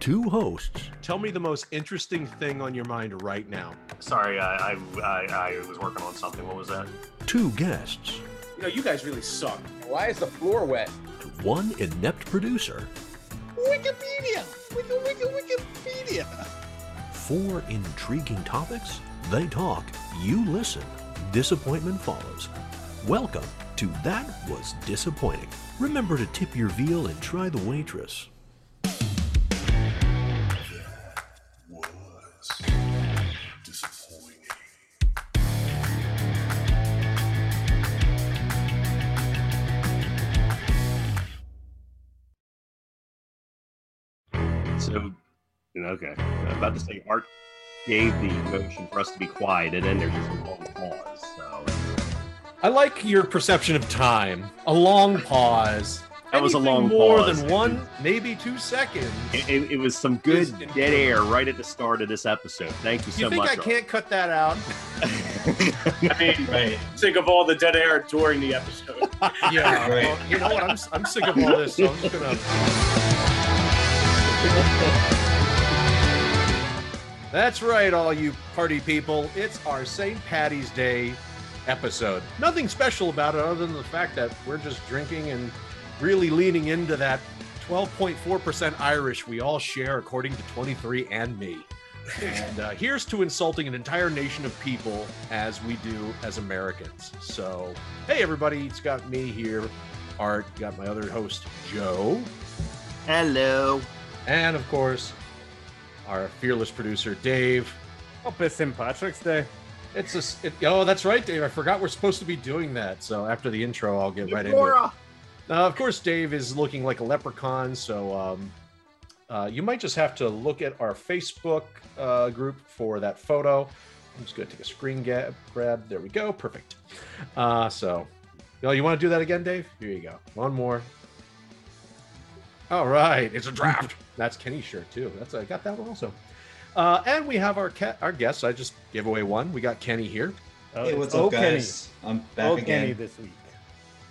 two hosts, Tell me the most interesting thing on your mind right now. Sorry, I, I, I, I was working on something. What was that? two guests, You know, you guys really suck. Why is the floor wet? and one inept producer. Wikipedia! Wiki, wiki, Wikipedia! Four intriguing topics. They talk, you listen. Disappointment follows. Welcome to That Was Disappointing. Remember to tip your veal and try the waitress. Okay. I'm about to say Art gave the motion for us to be quiet, and then there's just a long pause. So I like your perception of time. A long pause. That was a Anything long more pause. than one, maybe two seconds. it, it, it was some good Is- dead air right at the start of this episode. Thank you so you think much. I can't cut that out? I mean, Right. think of all the dead air during the episode. Yeah. Right. well, you know what? I'm, I'm sick of all this, so I'm just gonna. That's right, all you party people. It's our St. Patty's Day episode. Nothing special about it other than the fact that we're just drinking and really leaning into that 12.4% Irish we all share, according to 23andMe. And uh, here's to insulting an entire nation of people as we do as Americans. So, hey, everybody, it's got me here, Art, got my other host, Joe, Hello. and of course, our fearless producer, Dave. Hope it's St. Patrick's Day. It's a, s- it, oh, that's right, Dave. I forgot we're supposed to be doing that. So after the intro, I'll get right into it. Laura. Uh, of course, Dave is looking like a leprechaun, so um, uh, you might just have to look at our Facebook uh, group for that photo. I'm just going to take a screen ga- grab. There we go. Perfect. Uh, so, you, know, you want to do that again, Dave? Here you go. One more. All right, it's a draft. That's Kenny's shirt too. That's I got that one also. Uh, and we have our ca- our guests. I just gave away one. We got Kenny here. Oh, Hey, what's up, guys? I'm Kenny. back Old again. Kenny this week.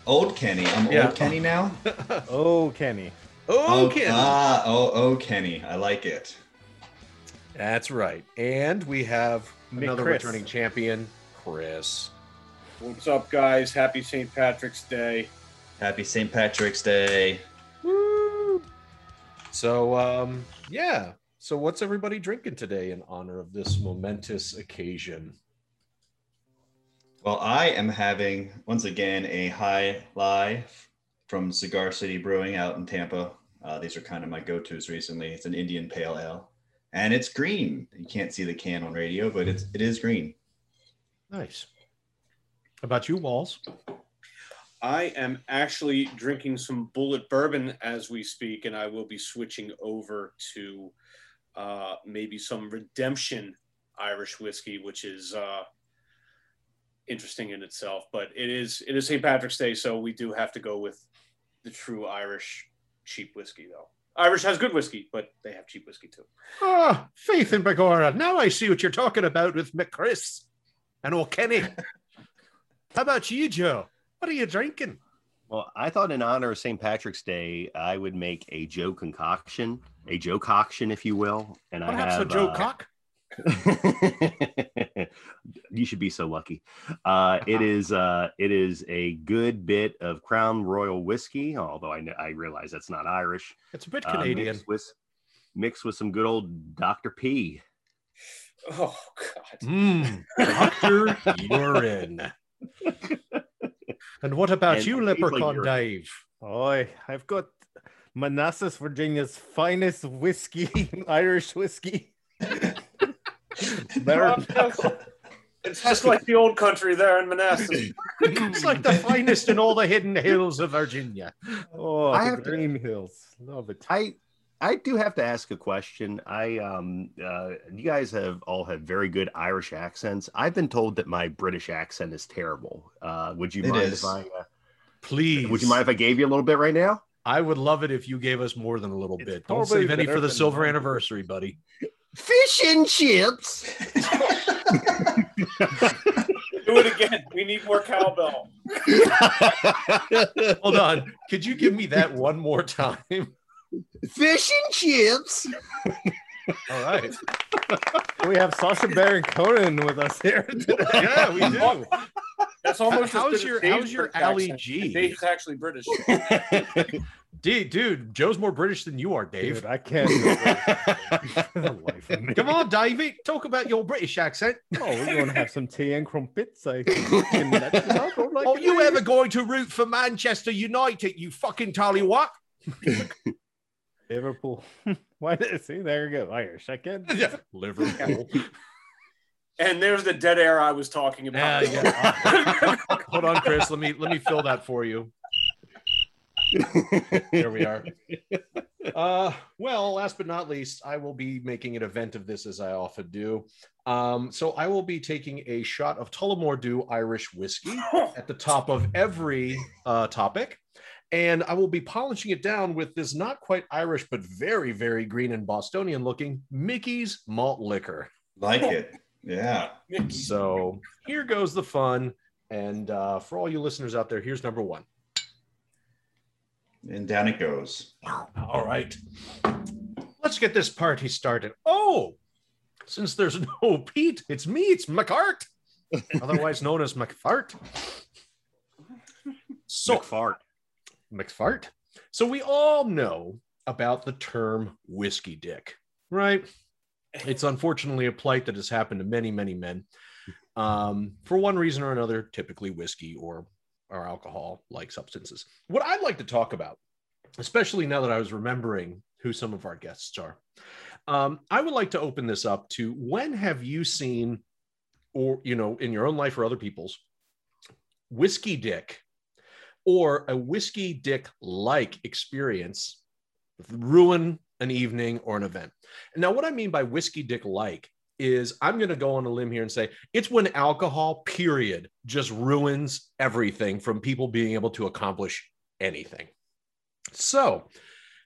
Old Kenny. I'm Yeah. old Kenny now. Oh, Kenny. Oh, Kenny. Ah, oh, oh, Kenny. I like it. That's right. And we have Nick another Chris. returning champion, Chris. What's up, guys? Happy St. Patrick's Day. Happy St. Patrick's Day. So, um, yeah. So, what's everybody drinking today in honor of this momentous occasion? Well, I am having once again a Jai Alai from Cigar City Brewing out in Tampa. Uh, these are kind of my go-tos recently. It's an Indian Pale Ale, and it's green. You can't see the can on radio, but it's it is green. Nice. How about you, Walls? I am actually drinking some Bulleit bourbon as we speak, and I will be switching over to uh, maybe some redemption Irish whiskey, which is uh, interesting in itself. But it is it is St. Patrick's Day, so we do have to go with the true Irish cheap whiskey, though. Irish has good whiskey, but they have cheap whiskey too. Ah, Faith in Begorra. Now I see what you're talking about with McChris and O'Kenny. How about you, Joe? What are you drinking? Well, I thought in honor of St. Patrick's Day, I would make a Joe concoction, a Joe coction, if you will. And What I have a Joe uh, Cock? you should be so lucky. Uh, it is uh, it is a good bit of Crown Royal whiskey, although I, I realize that's not Irish. It's a bit uh, Canadian. mixed with mixed with some good old Dr. P. Oh God! Mmm, Doctor Urine. And what about And you, it like Leprechaun urine. Dave? Oh, I've got Manassas, Virginia's finest whiskey, Irish whiskey. It's just like the old country there in Manassas. it's like the finest in all the hidden hills of Virginia. Oh, I the have to- Green Hills. Love it. I I do have to ask a question. I um uh you guys have all have very good Irish accents. I've been told that my British accent is terrible. Uh would you It mind is. if I uh, Please. would you mind if I gave you a little bit right now? I would love it if you gave us more than a little It's bit. Don't save any for the silver mine. anniversary, buddy. Fish and chips. Do it again. We need more cowbell. Hold on. Could you give me that one more time? Fish and chips. All right. We have Sacha Baron Conan with us here today. Yeah, we do. That's almost How's as your- how's your British Ali. G? Dave's actually British. Dude, dude, Joe's more British than you are, Dave. Dude, I can't. do it. For the life of me. Come on, Davey. Talk about your British accent. Oh, we're going to have some tea and crumpets. I can let you know, don't like Are you ever going to root for Manchester United, you fucking tally tallywhack? Liverpool. Why did it see? There you go. Irish. I can. Yeah. Liverpool. And there's the dead air I was talking Yeah, about. yeah. Hold on, Chris. Let me let me fill that for you. There we are. Uh, well, last but not least, I will be making an event of this as I often do. Um, so I will be taking a shot of Tullamore Dew Irish whiskey at the top of every uh, topic. And I will be polishing it down with this not quite Irish, but very, very green and Bostonian looking Mickey's malt liquor. Like it. Yeah. So here goes the fun. And uh, for all you listeners out there, here's number one. And down it goes. All right. Let's get this party started. Oh, since there's no Pete, it's me, it's McArt, otherwise known as McFart. So, Fart. McFart. So, we all know about the term whiskey dick, right? It's unfortunately a plight that has happened to many, many men um, for one reason or another, typically whiskey or, or alcohol like substances. What I'd like to talk about, especially now that I was remembering who some of our guests are, um, I would like to open this up to when have you seen, or, you know, in your own life or other people's, whiskey dick or a whiskey dick like experience ruin an evening or an event. Now, what I mean by whiskey dick like is I'm going to go on a limb here and say it's when alcohol, period, just ruins everything from people being able to accomplish anything. So,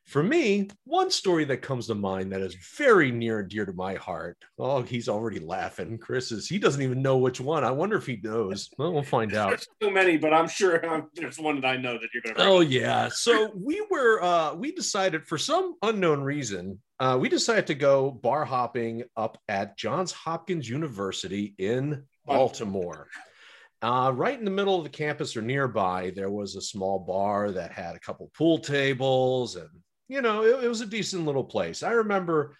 for me, one story that comes to mind that is very near and dear to my heart. Oh, he's already laughing. Chris is, he doesn't even know which one. I wonder if he knows. Well, we'll find out. There's so many, but I'm sure um, there's one that I know that you're going to. Oh yeah. So we were uh we decided for some unknown reason, uh we decided to go bar hopping up at Johns Hopkins University in Baltimore. Uh, right in the middle of the campus or nearby, there was a small bar that had a couple pool tables, and you know, it, it was a decent little place. I remember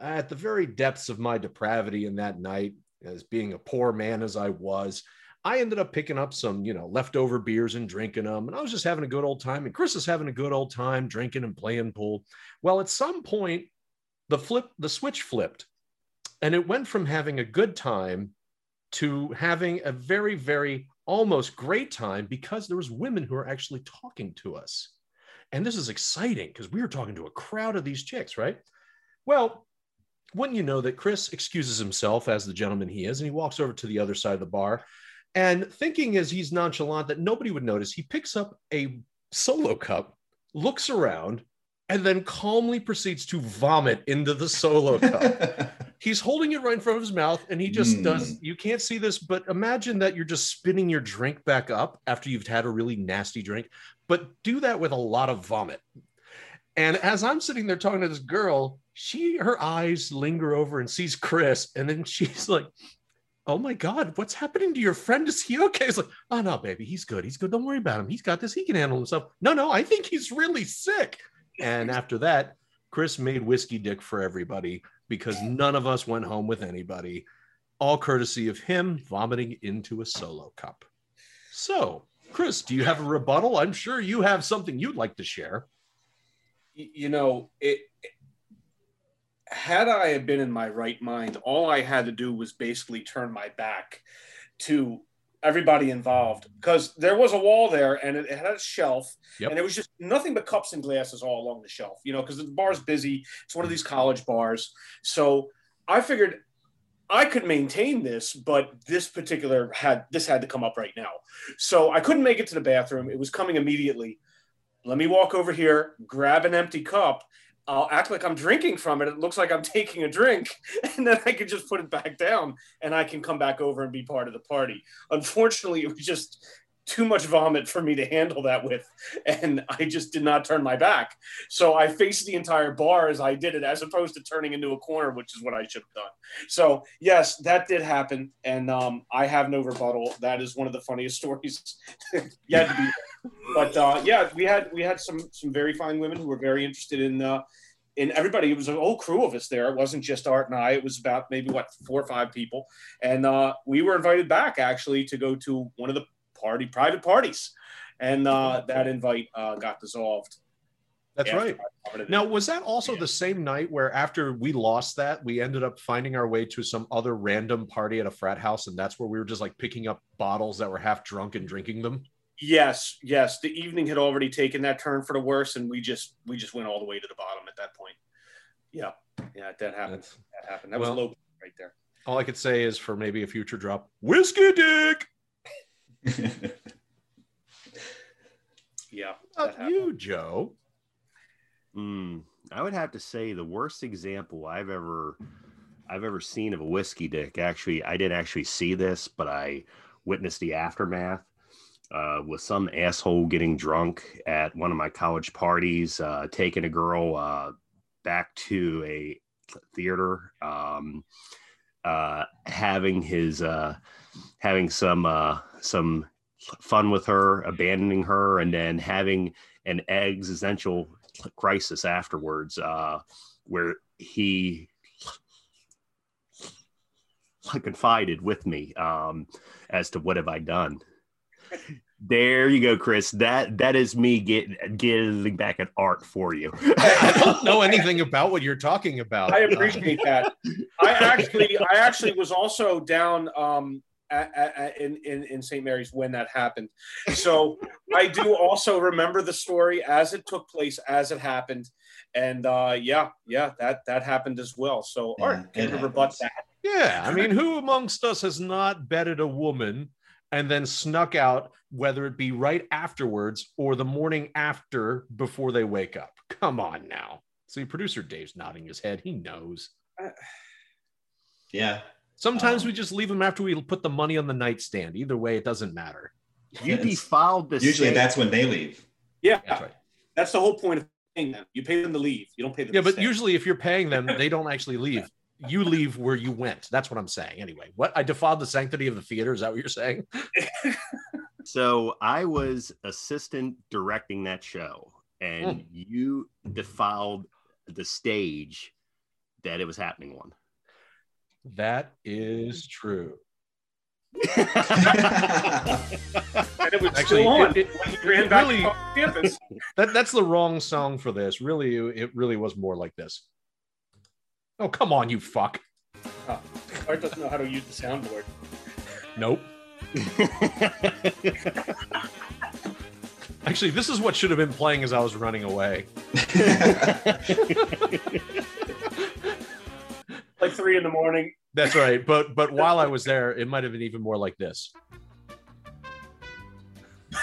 uh, at the very depths of my depravity in that night, as being a poor man as I was, I ended up picking up some, you know, leftover beers and drinking them. And I was just having a good old time. And Chris is having a good old time drinking and playing pool. Well, at some point, the flip, the switch flipped. And it went from having a good time to having a very, very almost great time because there was women who were actually talking to us. And this is exciting because we were talking to a crowd of these chicks, right? Well, wouldn't you know that Chris excuses himself as the gentleman he is, and he walks over to the other side of the bar and thinking as he's nonchalant that nobody would notice, he picks up a solo cup, looks around, and then calmly proceeds to vomit into the solo cup. He's holding it right in front of his mouth, and he just Mm. does. You can't see this, but imagine that you're just spinning your drink back up after you've had a really nasty drink, but do that with a lot of vomit. And as I'm sitting there talking to this girl, she her eyes linger over and sees Chris, and then she's like, "Oh my God, what's happening to your friend? Is he okay?" It's like, "Oh no, baby, he's good. He's good. Don't worry about him. He's got this. He can handle himself." No, no, I think he's really sick. And after that, Chris made whiskey dick for everybody because none of us went home with anybody, all courtesy of him vomiting into a solo cup. So, Chris, do you have a rebuttal? I'm sure you have something you'd like to share. you know, it, it- had I been in my right mind, all I had to do was basically turn my back to everybody involved because there was a wall there and it, it had a shelf Yep. and it was just nothing but cups and glasses all along the shelf, you know, because the bar's busy. It's one of these college bars. So I figured I could maintain this, but this particular had this had to come up right now. So I couldn't make it to the bathroom. It was coming immediately. Let me walk over here, grab an empty cup. I'll act like I'm drinking from it. It looks like I'm taking a drink, and then I can just put it back down, and I can come back over and be part of the party. Unfortunately, it was just too much vomit for me to handle that with, and I just did not turn my back. So I faced the entire bar as I did it, as opposed to turning into a corner, which is what I should have done. So yes, that did happen, and um, I have no rebuttal. That is one of the funniest stories yet to be. But uh, yeah, we had we had some some very fine women who were very interested in. Uh, in everybody, it was a whole crew of us there. It wasn't just Art and I. It was about maybe what four or five people, and uh, we were invited back actually to go to one of the party private parties, and uh, that invite uh, got dissolved. That's right. I covered it. Now, was that also the same night where after we lost that, we ended up finding our way to some other random party at a frat house, and that's where we were just like picking up bottles that were half drunk and drinking them? Yes, yes. The evening had already taken that turn for the worse, and we just we just went all the way to the bottom at that point. Yeah, yeah, that happened. That's That happened. That was low right there. all I could say is for maybe a future drop, whiskey dick. Yeah, Not you, Joe. Mm, I would have to say the worst example I've ever I've ever seen of a whiskey dick. Actually, I didn't actually see this, but I witnessed the aftermath. Uh, with some asshole getting drunk at one of my college parties, uh, taking a girl uh, back to a theater, um, uh, having his uh, having some uh, some fun with her, abandoning her, and then having an existential crisis afterwards, uh, where he confided with me um, as to what have I done. There you go, Chris. That that is me get, getting back at art for you. I don't know anything about what you're talking about. I appreciate that. I actually, I actually was also down um, at, at, at- in, in in St. Mary's when that happened. So I do also remember the story as it took place, as it happened, and uh, yeah, yeah, that that happened as well. So Yeah, Art, can it you rebut that? Yeah, I mean, who amongst us has not bedded a woman and then snuck out, whether it be right afterwards or the morning after before they wake up? Come on now. See, producer Dave's nodding his head. He knows. yeah. Sometimes Um, we just leave them after we put the money on the nightstand. Either way, it doesn't matter. You It's- defiled the Usually same- that's when they leave. Yeah, That's right. that's the whole point of paying them. You pay them to leave. You don't pay them. Yeah, to but stay. usually if you're paying them, they don't actually leave. You leave where you went. That's what I'm saying. Anyway, what I defiled the sanctity of the theater. Is that what you're saying? So I was assistant directing that show, hmm. and you defiled the stage that it was happening on. That is true. and it was Actually, still on it- it- when he ran it back really- campus. That that's the wrong song for this. Really, it really was more like this. Oh, come on, you fuck. Oh, Art doesn't know how to use the soundboard. Nope. Actually, this is what should have been playing as I was running away. Like three in the morning. That's right. But but while I was there, it might have been even more like this.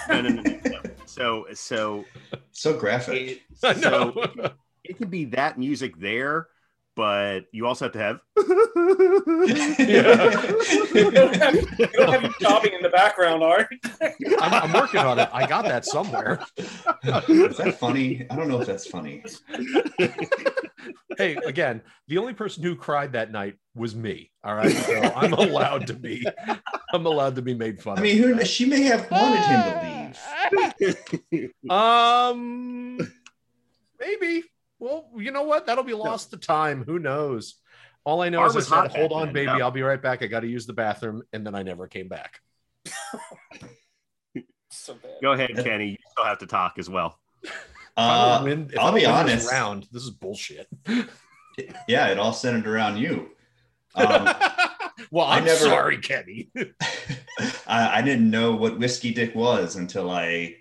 No, no, no, no, no. So, so so graphic. it, so it could be that music there, but you also have to have. You don't have, you don't have you sobbing in the background, Art. I'm, I'm working on it. I got that somewhere. Is that funny? I don't know if that's funny. Hey, again, the only person who cried that night was me. All right, so I'm allowed to be. I'm allowed to be made fun of. I mean, who she may have wanted him to leave. Um, maybe. Well, you know what? That'll be lost to time. Who knows? All I know Art is I said, "Hold on, baby. yeah. I'll be right back. I got to use the bathroom," and then I never came back. So bad. Go ahead, Kenny. You still have to talk as well. If I Uh, don't win- if I I'll don't be win this honest. Round. This is bullshit. Yeah, it all centered around you. Um, well, I I'm never- sorry, Kenny. I, I didn't know what whiskey dick was until I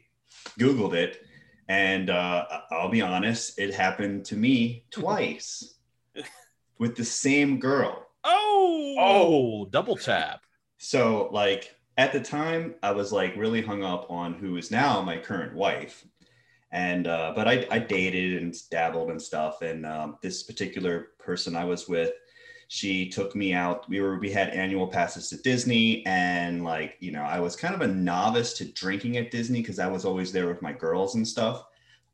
Googled it. And uh, I'll be honest, it happened to me twice with the same girl. oh, oh, double tap. So, like, at the time, I was like really hung up on who is now my current wife. And, uh, but I, I dated and dabbled and stuff. And um, this particular person I was with, she took me out. We were we had annual passes to Disney, and like you know, I was kind of a novice to drinking at Disney because I was always there with my girls and stuff.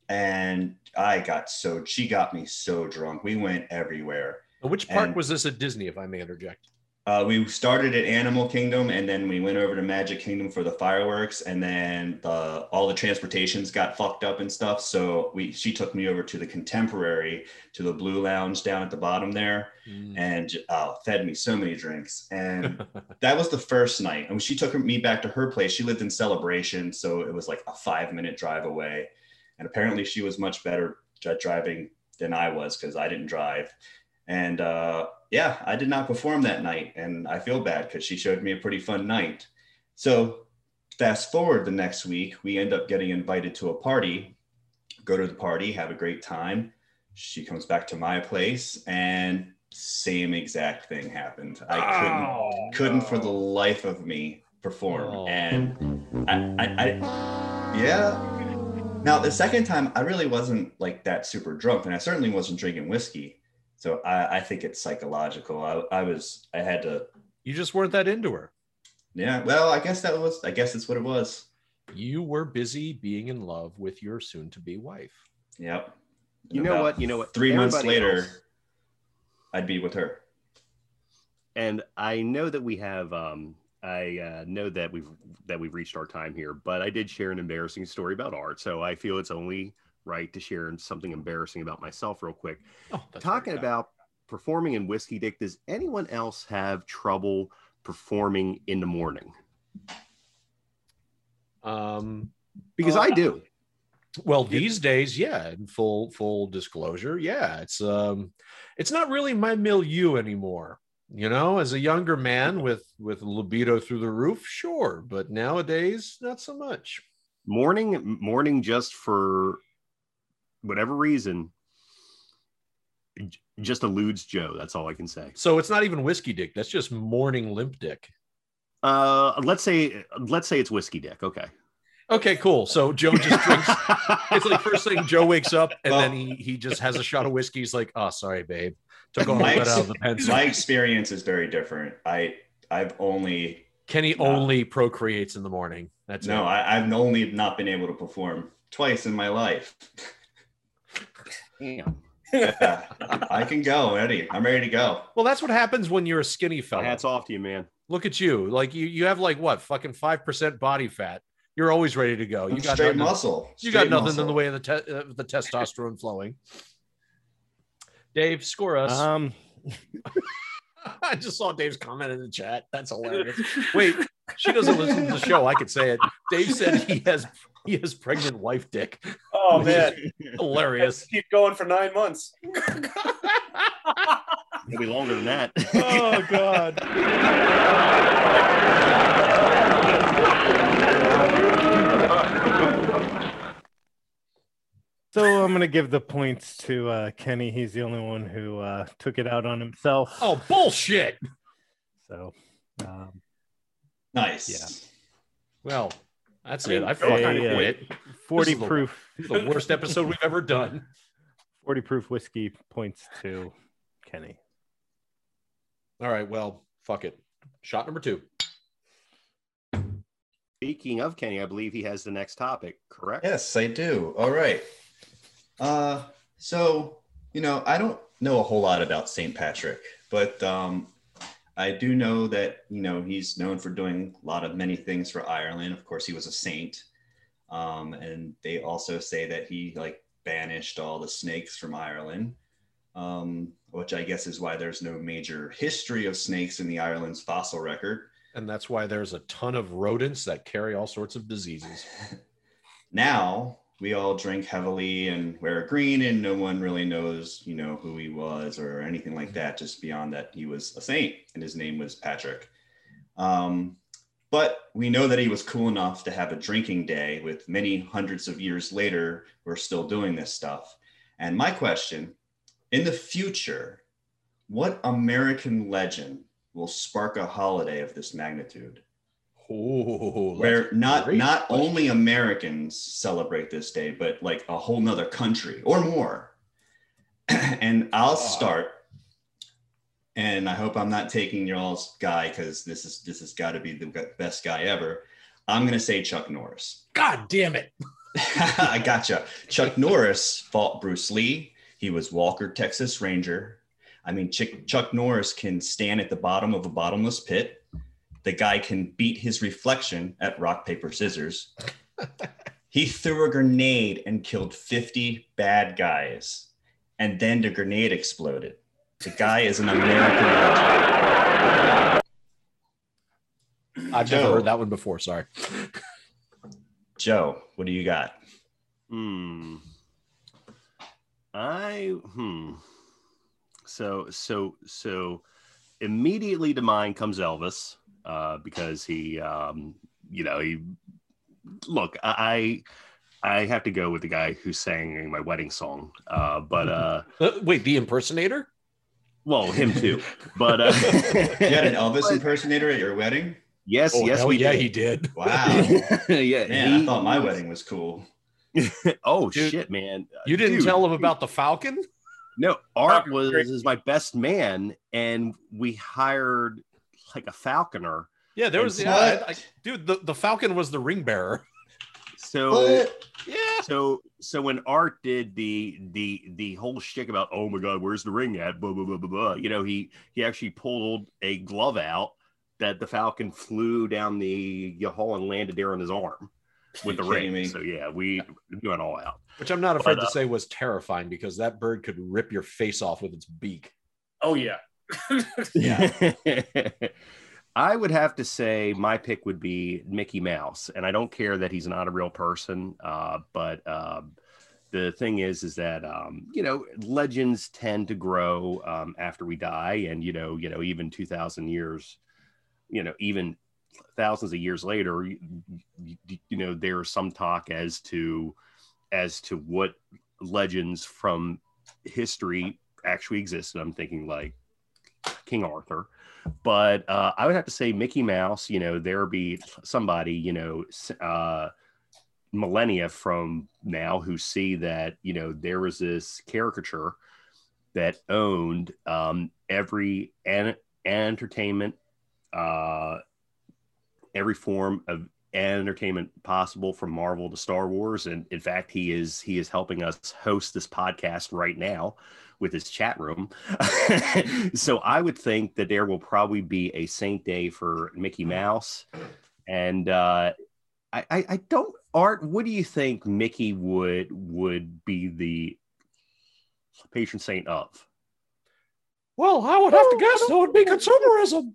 And I got so she got me so drunk. We went everywhere. Which park And- was this at Disney, if I may interject? Uh, we started at Animal Kingdom, and then we went over to Magic Kingdom for the fireworks, and then the all the transportations got fucked up and stuff. So we she took me over to the Contemporary, to the Blue Lounge down at the bottom there, and uh, fed me so many drinks. And that was the first night. And she took me back to her place. She lived in Celebration, so it was like a five minute drive away. And apparently, she was much better at driving than I was because I didn't drive. And uh, yeah, I did not perform that night, and I feel bad because she showed me a pretty fun night. So fast forward the next week, we end up getting invited to a party. Go to the party, have a great time. She comes back to my place, and same exact thing happened. I couldn't Oh, couldn't for the life of me perform. Oh. And I, I, I, yeah. Now the second time, I really wasn't like that super drunk, and I certainly wasn't drinking whiskey. So I, I think it's psychological. I, I was, I had to, You just weren't that into her. yeah. Well, I guess that was, I guess that's what it was. You were busy being in love with your soon-to-be wife. Yep. You know what? You know what? Three months later, else- I'd be with her. and I know that we have. Um, I uh, know that we've that we've reached our time here, but I did share an embarrassing story about art, so I feel it's only right to share something embarrassing about myself real quick. Oh, Talking about performing in Whiskey Dick, does anyone else have trouble performing in the morning? Um, Because I do. well, these days, yeah. In full full disclosure, yeah. It's um, it's not really my milieu anymore. You know, as a younger man with with libido through the roof, sure, but nowadays, not so much. morning morning just for whatever reason just eludes joe that's all i can say So it's not even whiskey dick. That's just morning limp dick. uh let's say let's say it's whiskey dick okay Okay, cool. So Joe just drinks. it's like first thing Joe wakes up and Well- then he he just has a shot of whiskey. He's like, "Oh, sorry, babe, took all My ex- out of the pencil." My experience is very different. I, I've only, Kenny No. only procreates in the morning. That's no, it. I, I've only not been able to perform twice in my life. yeah Yeah, I can go, Eddie. I'm ready to go. Well, that's what happens when you're a skinny fella. hats off to you man Look at you. Like you, you have like what? Fucking five percent body fat. You're always ready to go. You I'm got straight nothing, muscle. You got nothing muscle. in the way of the te- uh, the testosterone flowing. Dave, score us. Um, I just saw Dave's comment in the chat. That's hilarious. Wait, she doesn't listen to the show. I could say it. Dave said he has he has pregnant wife dick. Oh man, Hilarious. keep going for nine months. it'll be longer than that oh God. So I'm gonna give the points to uh, Kenny. He's the only one who uh, took it out on himself. Oh bullshit. so um, Nice. Yeah. Well, that's I mean, it. I a, fucking uh, quit. 40 is the- proof, This is the worst episode we've ever done. 40 proof whiskey points to Kenny. All right. Well, fuck it. Shot number two. speaking of kenny i believe he has the next topic correct Yes, I do. All right. Uh, so you know, I don't know a whole lot about St. Patrick, but um, I do know that you know he's known for doing a lot of many things for Ireland. Of course, he was a saint, um, and they also say that he like banished all the snakes from Ireland, um, which I guess is why there's no major history of snakes in the Ireland's fossil record. And that's why there's a ton of rodents that carry all sorts of diseases. now we all drink heavily and wear a green and no one really knows you know who he was or anything like that just beyond that he was a saint and his name was patrick. Um, but we know that he was cool enough to have a drinking day with many hundreds of years later we're still doing this stuff. And my question in the future what american legend will spark a holiday of this magnitude Oh, where not great not only Americans celebrate this day, but like a whole nother country or more. and I'll start. and I hope I'm not taking y'all's guy because this is this has got to be the best guy ever. I'm gonna say Chuck Norris. God damn it. I gotcha. Chuck Norris fought Bruce Lee. He was Walker, Texas Ranger. I mean, Chuck, Chuck Norris can stand at the bottom of a bottomless pit. The guy can beat his reflection at rock, paper, scissors. he threw a grenade and killed 50 bad guys. And then the grenade exploded. The guy is an American legend. I've Joe. never heard that one before. Sorry. Joe, what do you got? Hmm. I hmm. So so so immediately to mind comes Elvis, uh, because he um, you know, he look, I I have to go with the guy who sang my wedding song. Uh, but uh Uh, wait, the impersonator? well him too. But uh You had an Elvis impersonator at your wedding? yes, Oh, yes, we yeah, did. he did. Wow. yeah, Man, I thought my wedding was cool. oh Dude, shit, man. You didn't Dude, tell him about the Falcon? No, Art was is my best man, and we hired like a falconer. Yeah, there was. what? Yeah, I, I, dude, the, the Falcon was the ring bearer. So What? Yeah. so so when Art did the the the whole shtick about oh my god, where's the ring at? Blah blah blah blah blah. You know, he he actually pulled a glove out that the Falcon flew down the hall and landed there on his arm with the ring. me? So yeah, we we went all out. Which I'm not afraid But, to uh, say was terrifying because that bird could rip your face off with its beak. Oh yeah. Yeah. I would have to say my pick would be Mickey Mouse, and I don't care that he's not a real person, uh, but um, the thing is, is that um, you know legends tend to grow um, after we die, and you know, you know, even two thousand years, you know, even thousands of years later, you, you, know, there's some talk as to as to what legends from history actually existed. I'm thinking like King Arthur. But uh, I would have to say Mickey Mouse, you know, there be somebody, you know, uh, millennia from now who see that, you know, there was this caricature that owned um, every an- entertainment, uh, every form of entertainment possible from Marvel to Star Wars. And in fact, he is he is helping us host this podcast right now with his chat room. so I would think that there will probably be a Saint Day for Mickey Mouse. And uh, I, I, I don't Art, what do you think Mickey would would be the patron saint of? Well, I would have to guess that would be consumerism.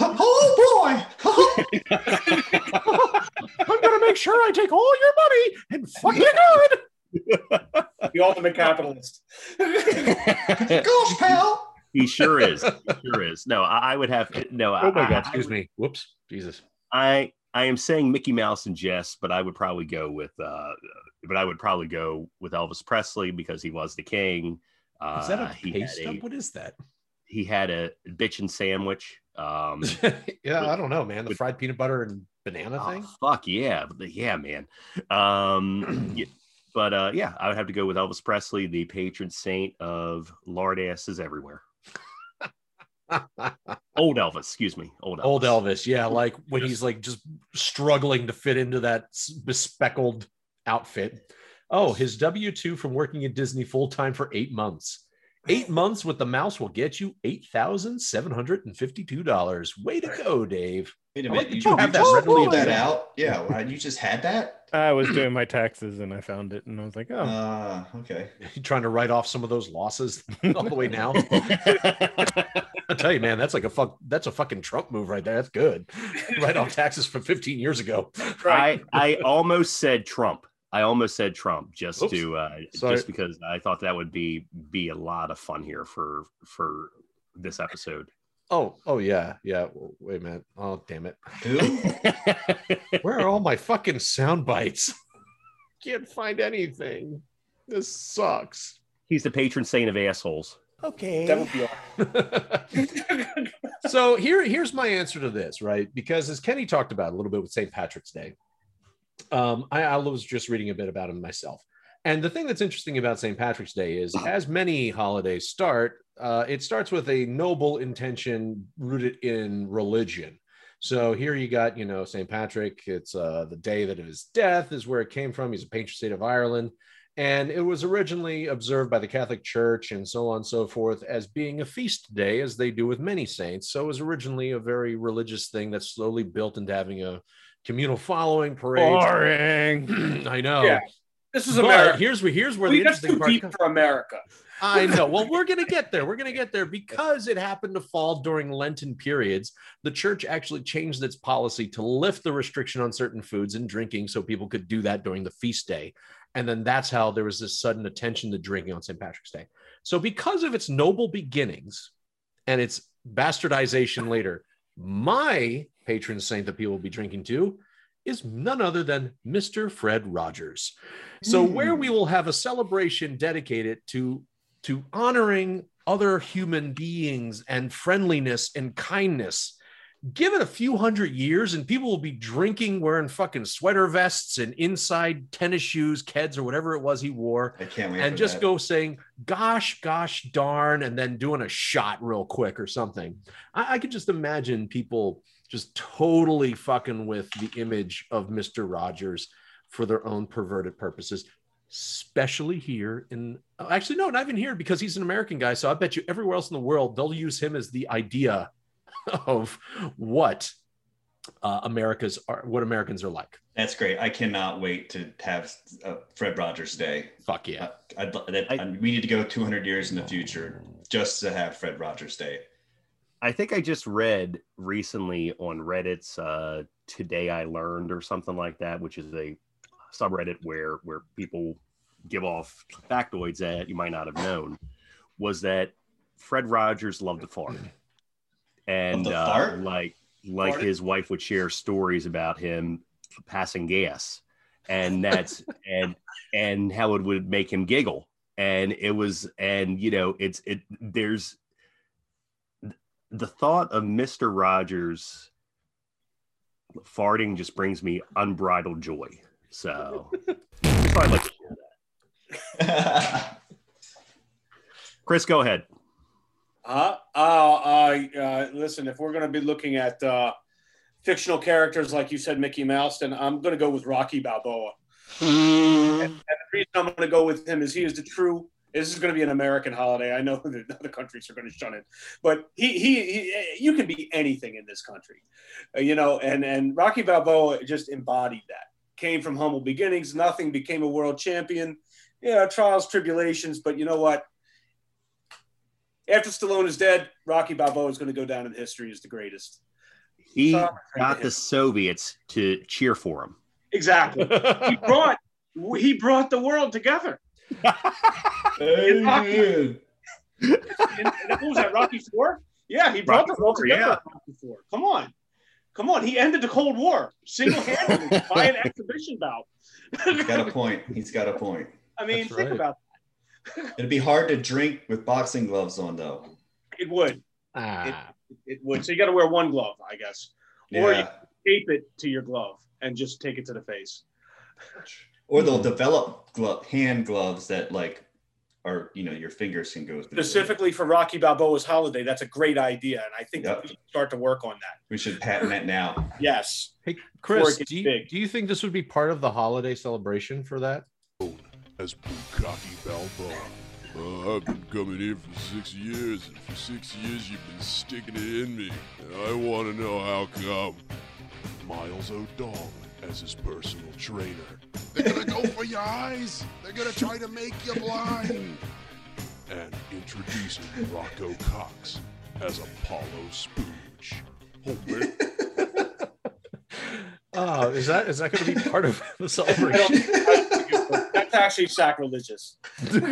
Oh boy! I'm gonna make sure I take all your money and fuck you good. the ultimate capitalist. Gosh, pal! he sure is. He sure is. No, I, I would have no. Oh my I, god, I, excuse me. Whoops. Jesus. I I am saying Mickey Mouse and Jess, but I would probably go with uh but I would probably go with Elvis Presley because he was the king. Uh, Is that a he pay stub? a, What is that? He had a bitchin' sandwich. Um, yeah, I don't know, man. The with- fried peanut butter and banana oh, thing. fuck yeah, yeah, man. Um, yeah, but uh, yeah, I would have to go with Elvis Presley, the patron saint of lard asses everywhere. Old Elvis, excuse me, old Elvis. Old Elvis, yeah, like when he's like just struggling to fit into that bespeckled outfit. Oh, his W 2 from working at Disney full time for eight months. Eight months with the mouse will get you $8,752. Way to go, Dave. Wait a I minute, like that you, you you have that just readily that out? Yeah, why, you just had that? I was doing my taxes and I found it and I was like, oh, Uh, okay. You trying to write off some of those losses all the way now? I tell you, man, that's like a fuck. That's a fucking Trump move right there. That's good. Write off taxes from 15 years ago. I I almost said Trump. I almost said Trump just Oops. to uh, just because I thought that would be be a lot of fun here for for this episode. Oh, oh yeah, yeah. Wait a minute. Oh, damn it. Where are all my fucking sound bites? Can't find anything. This sucks. He's the patron saint of assholes. Okay. That would be all. so here, here's my answer to this, right? Because as Kenny talked about a little bit with St. Patrick's Day, um, I, I was just reading a bit about him myself. And the thing that's interesting about St. Patrick's Day is, as many holidays start, uh, it starts with a noble intention rooted in religion. So here you got, you know, St. Patrick. It's uh, the day that his death is where it came from. He's a patron saint of Ireland. And it was originally observed by the Catholic Church and so on and so forth as being a feast day, as they do with many saints. So it was originally a very religious thing that slowly built into having a communal following, parades. Boring. I know. Yeah. This is But America. here's where here's where we the interesting part deep comes. for America. I know. Well, we're going to get there. We're going to get there because it happened to fall during Lenten periods. The church actually changed its policy to lift the restriction on certain foods and drinking so people could do that during the feast day. And then that's how there was this sudden attention to drinking on St. Patrick's Day. So, because of its noble beginnings and its bastardization later, my patron saint that people will be drinking to is none other than Mr. Fred Rogers. So, hmm. where we will have a celebration dedicated to to honoring other human beings and friendliness and kindness. Give it a few hundred years, and people will be drinking, wearing fucking sweater vests and inside tennis shoes, Keds, or whatever it was he wore, I can't wait. and just that. go saying, gosh, gosh, darn, and then doing a shot real quick or something. I, I could just imagine people just totally fucking with the image of Mr. Rogers for their own perverted purposes, especially here in oh, actually, no, not even here because he's an American guy. So I bet you everywhere else in the world, they'll use him as the idea of what uh, America's are, what Americans are like. That's great. I cannot wait to have uh, Fred Rogers Day. Fuck yeah. Uh, I'd, that, I- I- we need to go 200 years in the future just to have Fred Rogers Day. I think I just read recently on Reddit's uh, "Today I Learned" or something like that, which is a subreddit where where people give off factoids that you might not have known. Was that Fred Rogers loved to fart, and uh, fart? like like Farted? his wife would share stories about him passing gas, and that's and and how it would make him giggle, and it was and you know it's it there's the thought of Mr. Rogers farting just brings me unbridled joy. So just thought I'd like to share that. Chris, go ahead. Uh, uh, uh, uh, listen, if we're going to be looking at uh, fictional characters, like you said, Mickey Mouse, then I'm going to go with Rocky Balboa. And, and the reason I'm going to go with him is he is the true. This is going to be an American holiday. I know that other countries are going to shun it, but he, he, he you can be anything in this country, uh, you know. And and Rocky Balboa just embodied that. Came from humble beginnings, nothing, became a world champion. Yeah, trials, tribulations, but you know what? After Stallone is dead, Rocky Balboa is going to go down in history as the greatest. He Sorry. got the Soviets to cheer for him. Exactly. he brought he brought the world together. In Rocky. And, and what was that Rocky Four? Yeah, he brought Rocky the world IV, together. yeah. Rocky Four. Come on, come on. He ended the Cold War single handedly by an exhibition bout. He's got a point. He's got a point. I mean, That's think right. about that. It'd be hard to drink with boxing gloves on, though. it. It would. Ah, It would. So you got to wear one glove, I guess, or you Yeah. tape it to your glove and just take it to the face. Or they'll develop glove, hand gloves that like are you know your fingers can go through. Specifically for Rocky Balboa's holiday, that's a great idea, and I think Yep. we should start to work on that. We should patent that now. Yes. hey, Chris, do you, big. do you think this would be part of the holiday celebration for that? as Bukaki Balboa. Uh, I've been coming here for six years, and for six years you've been sticking it in me. And I want to know how come. Miles O'Donnell as his personal trainer. They're gonna go for your eyes. They're gonna try to make you blind. And introducing Rocco Cox as Apollo Spooge. Oh man, Oh, is that is that going to be part of the I celebration? that's actually sacrilegious. But,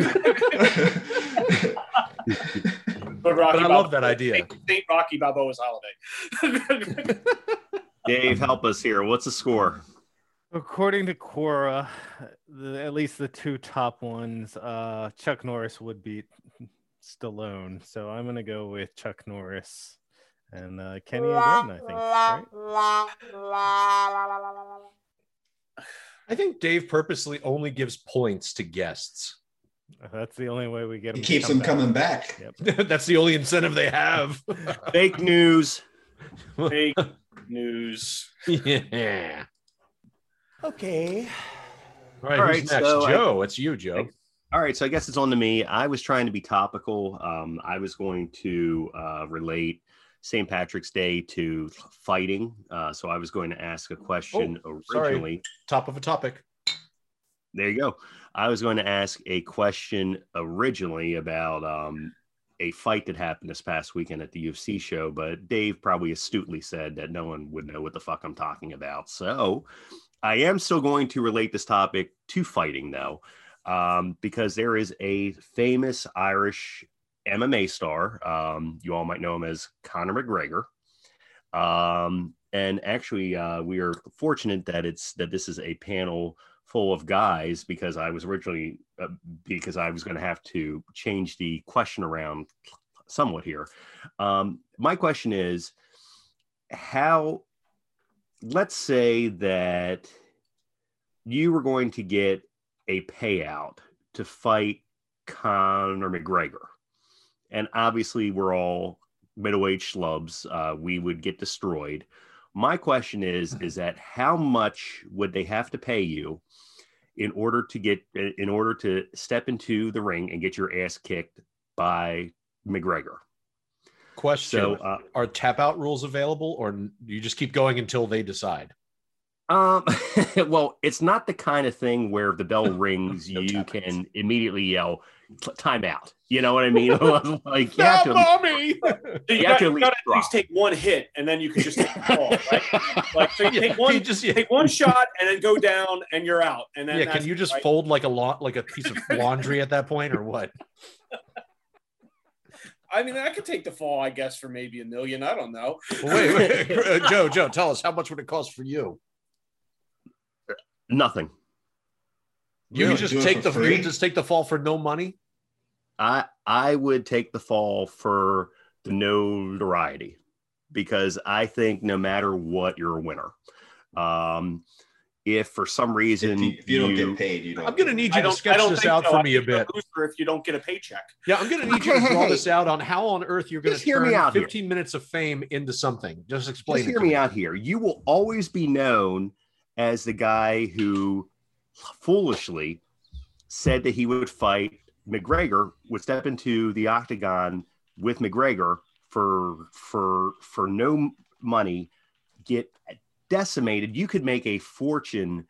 Rocky But I love that idea. St. Rocky Balboa's holiday. Dave, help us here. What's the score? According to Quora, the, at least the two top ones, uh, Chuck Norris would beat Stallone. So I'm gonna go with Chuck Norris and uh, Kenny again. I think. Right? I think Dave purposely only gives points to guests. That's the only way we get It them. keeps them coming back. Yep. That's the only incentive they have. Fake news. Fake news. yeah. Okay. All right, All who's next? so I- Joe, it's you, Joe. All right, so I guess it's on to me. I was trying to be topical. Um, I was going to uh, relate St. Patrick's Day to fighting. Uh, so I was going to ask a question sorry. originally. Top of a topic. There you go. I was going to ask a question originally about um, a fight that happened this past weekend at the UFC show, but Dave probably astutely said that no one would know what the fuck I'm talking about. So I am still going to relate this topic to fighting, though, um, because there is a famous Irish MMA star. Um, you all might know him as Conor McGregor. Um, and actually, uh, we are fortunate that it's that this is a panel full of guys because I was originally uh, because I was going to have to change the question around somewhat here. Um, my question is how let's say that you were going to get a payout to fight Conor McGregor. And obviously we're all middle-aged schlubs. Uh, we would get destroyed. My question is, is that how much would they have to pay you in order to get in order to step into the ring and get your ass kicked by McGregor? Question: So, uh, Are tap out rules available, or n- you just keep going until they decide? Um, well, it's not the kind of thing where if the bell rings, No you time can immediately yell time out. You know what I mean? like you have to, mommy! You, You got, have to you at least at least drop. take one hit, and then you can just take the fall, right? Like take, Yeah, take one, you just yeah, take one shot, and then go down, and you're out. And then yeah, Can you just right? fold like a lot, like a piece of laundry at that point, or what? I mean, I could take the fall, I guess, for maybe a million. I don't know. Well, wait, wait. Joe, Joe, tell us how much would it cost for you? nothing. You Really? just take the free? you just take the fall for no money. I I would take the fall for the notoriety because I think no matter what, you're a winner. Um, if for some If reason you, if you don't get paid, you don't. I'm gonna need you to don't, sketch this think out so. for me a bit. loser if you don't get a paycheck. Yeah, I'm gonna need you to draw hey, this out on how on earth you're gonna Just hear me turn out here. 15 minutes of fame into something. Just explain. just it hear to me out here. You will always be known as the guy who foolishly said that he would fight McGregor, would step into the octagon with McGregor for for for no money, get decimated. You could make a fortune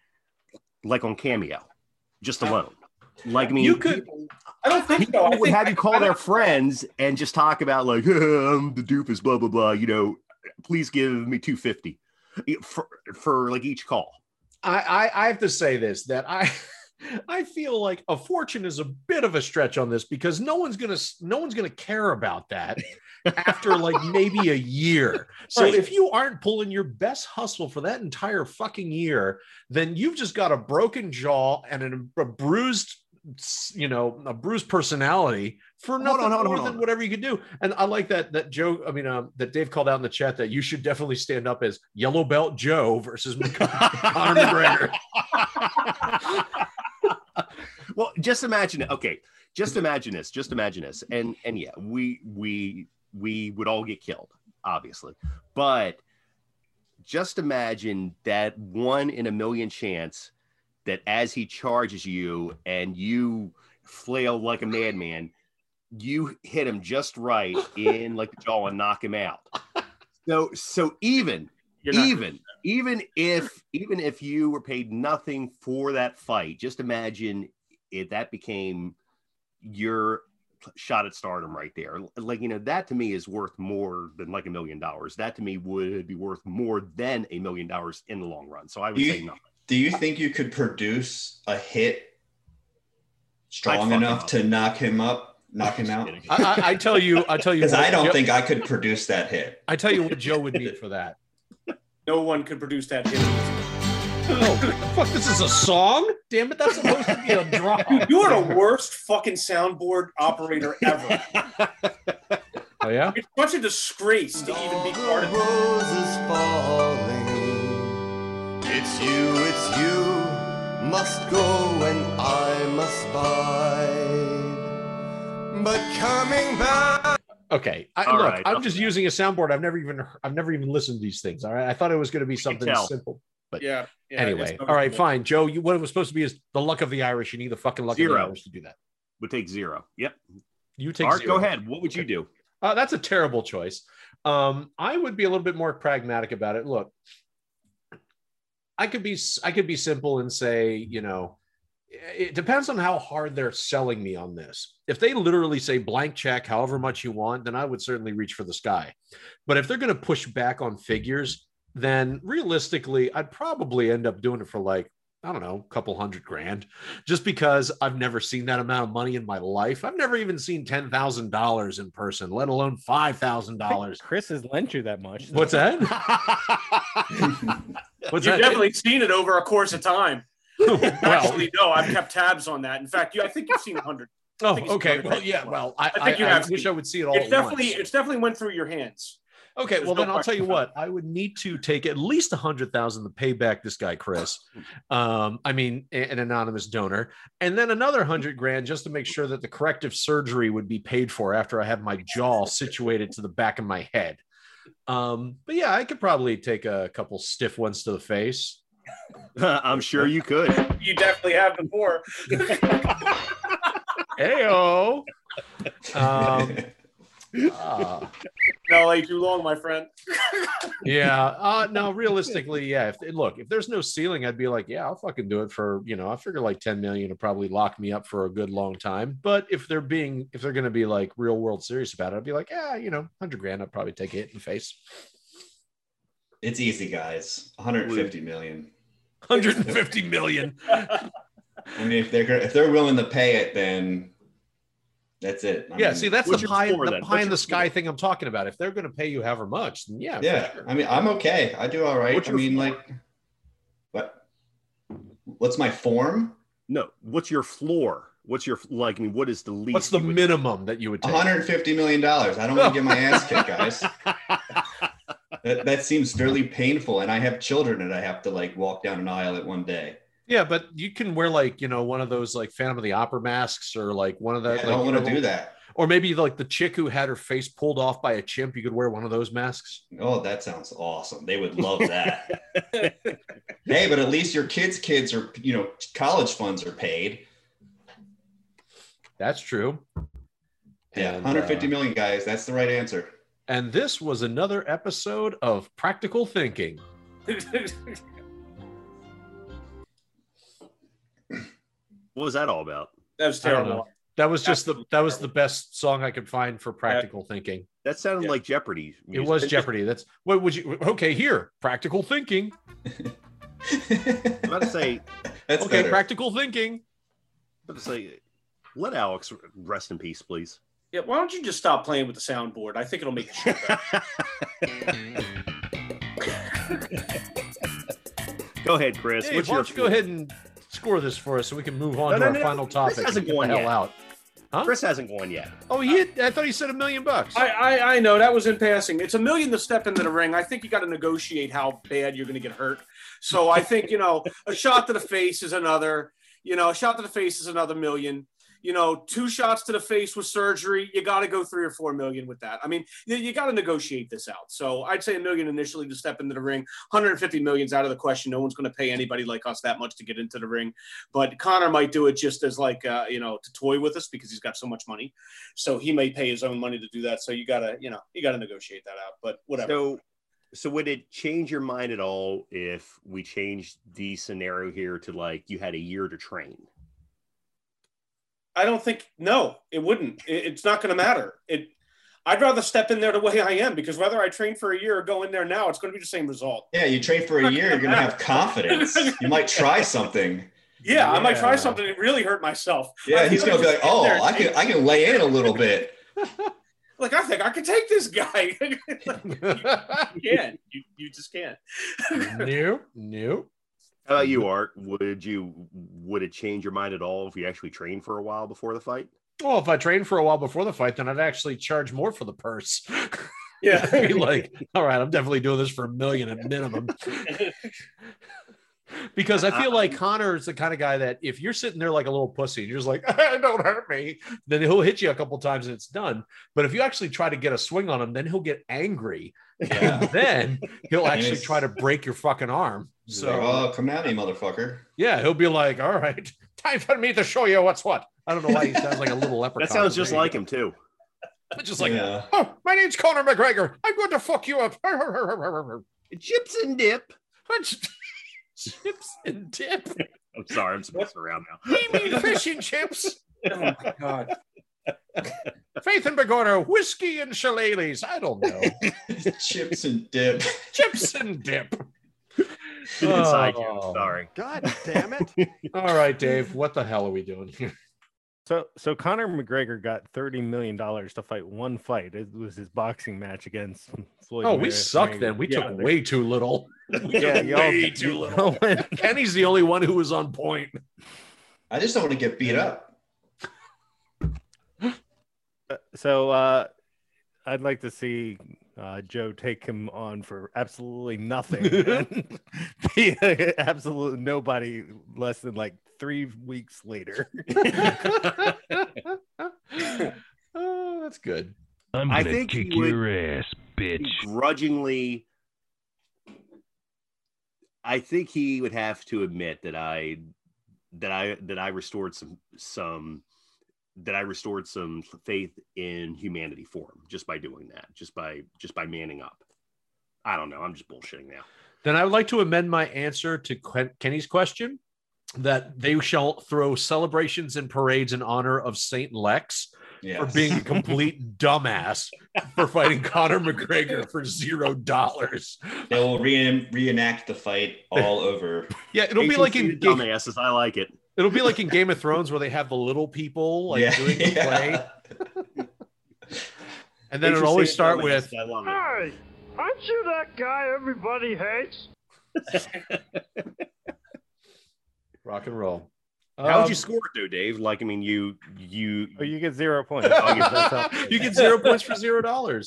like on Cameo, just alone. Like I mean, You could- people- I don't think so. I would think have you call I their friends and just talk about like I'm the doofus, blah blah blah. You know, please give me two fifty for for like each call. I, I I have to say this that I I feel like a fortune is a bit of a stretch on this because no one's gonna no one's gonna care about that after like maybe a year. So Right. if you aren't pulling your best hustle for that entire fucking year, then you've just got a broken jaw and an, a bruised you know a bruised personality for nothing on, hold on, more than on. whatever you could do and i like that that joe i mean um, that dave called out in the chat that you should definitely stand up as yellow belt joe versus conor mcgregor well, just imagine it. Okay, just imagine this. Just imagine this. And and yeah, we we we would all get killed, obviously. But just imagine that one in a million chance that as he charges you and you flail like a madman, you hit him just right in like the jaw and knock him out. So so even even even if even if you were paid nothing for that fight just imagine if that became your shot at stardom right there like you know that to me is worth more than like a million dollars that to me would be worth more than a million dollars in the long run so i would You- say no. Do you think you could produce a hit strong enough to knock him up, knock him out? I, I, I tell you i tell you Because I don't Joe- think I could produce that hit. i tell you what joe would need for that no one could produce that hit. Oh fuck this is a song damn it that's supposed to be a drop you are the worst fucking soundboard operator ever. oh yeah It's such a disgrace to even be part of it. roses falling. It's you, it's you, must go and I must bide. But coming back. Okay, I, All look, right, I'm enough just using a soundboard. I've never even I've never even listened to these things. All right, I thought it was going to be something simple. But Yeah. yeah, anyway, all right, fine, Joe. You, what it was supposed to be is the luck of the Irish. You need the fucking luck of the Irish to do that. Would take zero. Yep. You take Art, zero. go ahead. What would you do? Uh, that's a terrible choice. Um, I would be a little bit more pragmatic about it. Look, I could be I could be simple and say, you know, it depends on how hard they're selling me on this. If they literally say blank check, however much you want, then I would certainly reach for the sky. But if they're going to push back on figures, then realistically, I'd probably end up doing it for like I don't know, a couple hundred grand, just because I've never seen that amount of money in my life. I've never even seen ten thousand dollars in person, let alone five thousand dollars. Chris has lent you that much. What's that? What's You've that? definitely seen it over a course of time. well, Actually, no, I've kept tabs on that. In fact, you, I think you've seen a hundred. oh, okay. Well, yeah. Well, I, I think you I, have I wish seen I would see it all. It's definitely, once. it's definitely went through your hands. Okay, There's well no then I'll tell you what. I would need to take at least a hundred thousand to pay back this guy Chris. Um, I mean, an anonymous donor, and then another hundred grand just to make sure that the corrective surgery would be paid for after I have my jaw situated to the back of my head. Um, but yeah, I could probably take a couple stiff ones to the face. I'm sure you could. You definitely have before. Heyo. Um, uh, no, like too long, my friend. yeah. Uh, no, realistically, yeah. If look, if there's no ceiling, I'd be like, yeah, I'll fucking do it for, you know, I figure like 10 million will probably lock me up for a good long time. But if they're being, if they're going to be like real world serious about it, I'd be like, yeah, you know, 100 grand, I'd probably take a hit in the face. It's easy, guys. 150 million. 150 million. I mean, if they're gonna- if they're willing to pay it, then that's it. I yeah. mean, See, that's the your pie, floor the then? pie What's in your the sky floor? thing I'm talking about. If they're going to pay you however much, then yeah. yeah. sure. I mean, I'm okay. I do all right. What's I your mean, floor? like, what? What's my form? No. What's your floor? What's your like? I mean, what is the least? What's the you would- minimum that you would take? 150 million dollars. I don't want to get my ass kicked, guys. That, that seems fairly painful, and I have children that I have to like walk down an aisle at one day. Yeah, but you can wear like you know one of those like Phantom of the Opera masks or like one of the. I like, don't want to do that. Or maybe like the chick who had her face pulled off by a chimp. You could wear one of those masks. Oh, that sounds awesome. They would love that. hey, but at least your kids' kids are, you know, college funds are paid. That's true. Yeah, And, 150 uh, million guys. That's the right answer. And this was another episode of Practical Thinking. What was that all about? That was terrible. That was just the that was the best song I could find for practical thinking. That sounded Yeah. like Jeopardy. It was Jeopardy. That's what would you okay here? Practical thinking. I'm about to say. That's Okay, better. practical thinking. I'm about to say. Let Alex rest in peace, please. Yeah, why don't you just stop playing with the soundboard? I think it'll make the show better. Go ahead, Chris. Hey, What's why your don't you go ahead and score this for us so we can move on No, to no, our no, final Chris topic? and hasn't get the gone hell yet. out. Huh? Chris hasn't gone yet. Oh, he had, I thought he said a million bucks. I, I I know that was in passing. It's a million to step into the ring. I think you got to negotiate how bad you're going to get hurt. So I think you know a shot to the face is another. You know, a shot to the face is another million. You know, two shots to the face with surgery, you got to go three or four million with that. I mean, you, got to negotiate this out. So I'd say a million initially to step into the ring. 150 million's out of the question. No one's going to pay anybody like us that much to get into the ring. But Conor might do it just as like uh, you know to toy with us because he's got so much money. So he may pay his own money to do that. So you gotta you know you gotta negotiate that out. But whatever. So, so would it change your mind at all if we changed the scenario here to like you had a year to train? I don't think no, it wouldn't. It, it's not going to matter. It. I'd rather step in there the way I am because whether I train for a year or go in there now, it's going to be the same result. Yeah, you train for a year, you're gonna have confidence. You might try something. Yeah, I might try something and really hurt myself. Yeah, I'm he's gonna be like, "Oh, I can, I can lay in a little bit." like I think I can take this guy. you can't. You, you just can't. no, no. How about you, Art? Would you would it change your mind at all if you actually trained for a while before the fight? Well, if I trained for a while before the fight, then I'd actually charge more for the purse. Yeah. I'd be like, all right, I'm definitely doing this for a million at minimum. because I feel uh, like um, Conor is the kind of guy that if you're sitting there like a little pussy and you're just like, don't hurt me, then he'll hit you a couple times and it's done. But if you actually try to get a swing on him, then he'll get angry. Yeah. And then he'll actually try to break your fucking arm. He's So like, oh, come at me, motherfucker. yeah, he'll be like, all right, time for me to show you what's what. I don't know why he sounds like a little leprechaun. That sounds just there like him too. Just like, yeah. oh, my name's Conor McGregor. I'm going to fuck you up. Chips and dip. Chips and dip. I'm sorry, I'm just messing around now. We mean fish and chips. Oh my god. Faith and Begorra, whiskey and shillelaghs. I don't know. Chips and dip. Chips and dip. Inside Oh. joke. Sorry. God damn it. All right, Dave. What the hell are we doing here? So, so Conor McGregor got thirty million dollars to fight one fight. It was his boxing match against Floyd. Oh, we Mayweather. suck then. We Yeah, took they're- way too little. We Yeah, took y'all, way too little. y'all Kenny's the only one who was on point. I just don't want to get beat up. so uh, I'd like to see uh, Joe take him on for absolutely nothing. and be absolute nobody less than like three weeks later. oh, that's good. I'm gonna think he kick would- your ass, bitch. Grudgingly, I think he would have to admit that I that I that I restored some some that I restored some faith in humanity for him just by doing that, just by just by manning up. I don't know. I'm just bullshitting now. Then I would like to amend my answer to Ken- Kenny's question that they shall throw celebrations and parades in honor of Saint Lex Yes. for being a complete dumbass for fighting Conor McGregor for zero dollars. They will re- reenact the fight all over. Yeah, it'll be like in HCC dumbasses. I like it. It'll be like in Game of Thrones where they have the little people like yeah. doing the play, and then it'll always start with I love it. Hey, aren't you that guy everybody hates? rock and roll. How would you Um, score it though, Dave? Like, I mean, you you oh, you get zero points. Oh, you- That's how- you get zero points for zero dollars.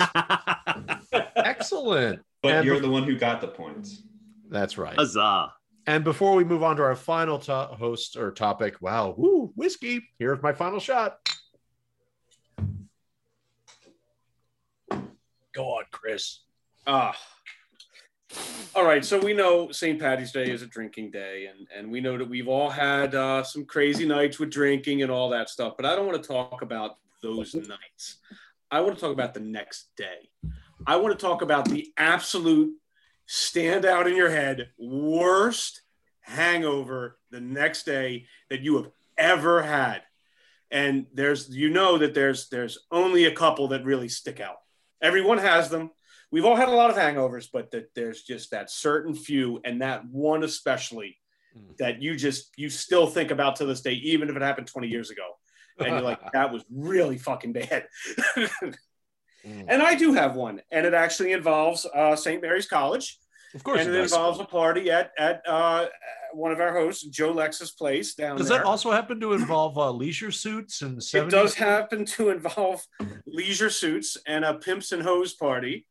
Excellent. But And you're the one who got the points. That's right. huzzah. And before we move on to our final to- host or topic, wow, woo, whiskey. Here's my final shot. Go on, Chris. Ah. All right, so we know St. Patty's Day is a drinking day, and, and we know that we've all had uh, some crazy nights with drinking and all that stuff, but I don't want to talk about those nights. I want to talk about the next day. I want to talk about the absolute stand out in your head worst hangover the next day that you have ever had. And there's you know that there's there's only a couple that really stick out. Everyone has them we've all had a lot of hangovers, but that there's just that certain few, and that one especially, Mm. that you just you still think about to this day, even if it happened 20 years ago, and you're like, that was really fucking bad. Mm. and I do have one, and it actually involves uh, St. Mary's College, Of course, and it it involves a party at at uh, one of our hosts, Joe Lex's place down Does there. that also happen to involve uh, leisure suits and 70s? It does happen to involve leisure suits and a pimps and hose party.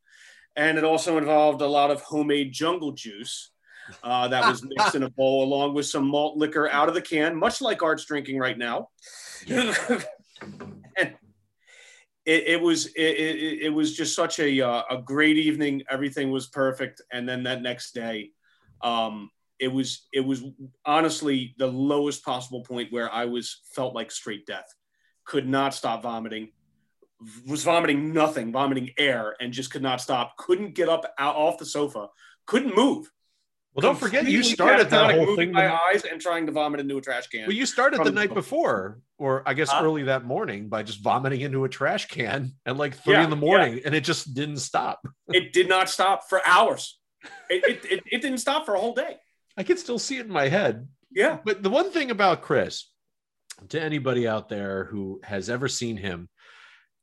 And it also involved a lot of homemade jungle juice uh, that was mixed in a bowl along with some malt liquor out of the can, much like Art's drinking right now. it, it was it, it, it was just such a uh, a great evening. Everything was perfect, and then that next day, um, it was it was honestly the lowest possible point where I was felt like straight death. Could not stop vomiting. Was vomiting nothing, vomiting air, and just could not stop. Couldn't get up out off the sofa. Couldn't move. Well, don't forget, you started that whole moving thing. My eyes and trying to vomit into a trash can. Well, you started the the night before, or I guess Huh? early that morning, by just vomiting into a trash can at like three Yeah, in the morning, and it just didn't stop. it did not stop for hours. It, it, it, it didn't stop for a whole day. I can still see it in my head. Yeah. But the one thing about Chris, to anybody out there who has ever seen him,